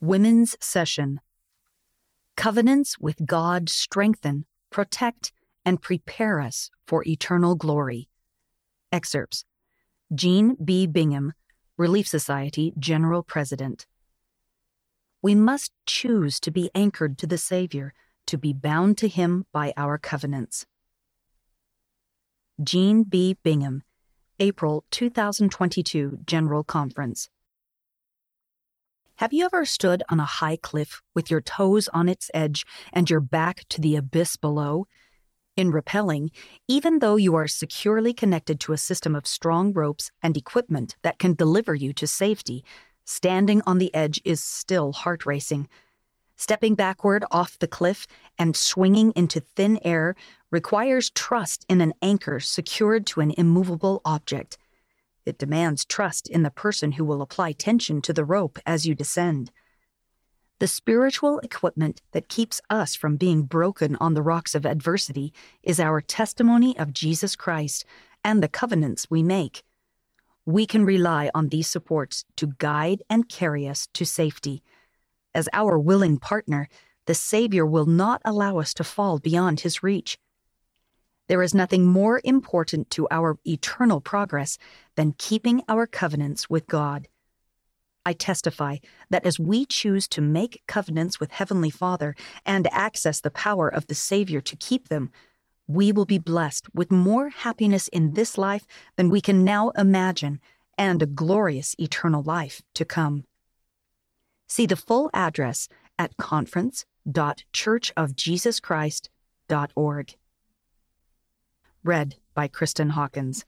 Women's Session Covenants with God strengthen, protect, and prepare us for eternal glory. Excerpts Jean B. Bingham, Relief Society General President. We must choose to be anchored to the Savior, to be bound to Him by our covenants. Jean B. Bingham, April 2022 General Conference. Have you ever stood on a high cliff with your toes on its edge and your back to the abyss below? In rappelling, even though you are securely connected to a system of strong ropes and equipment that can deliver you to safety, standing on the edge is still heart racing. Stepping backward off the cliff and swinging into thin air requires trust in an anchor secured to an immovable object. It demands trust in the person who will apply tension to the rope as you descend. The spiritual equipment that keeps us from being broken on the rocks of adversity is our testimony of Jesus Christ and the covenants we make. We can rely on these supports to guide and carry us to safety. As our willing partner, the Savior will not allow us to fall beyond his reach. There is nothing more important to our eternal progress than keeping our covenants with God. I testify that as we choose to make covenants with Heavenly Father and access the power of the Savior to keep them, we will be blessed with more happiness in this life than we can now imagine and a glorious eternal life to come. See the full address at conference.churchofjesuschrist.org. Read by Kristen Hawkins.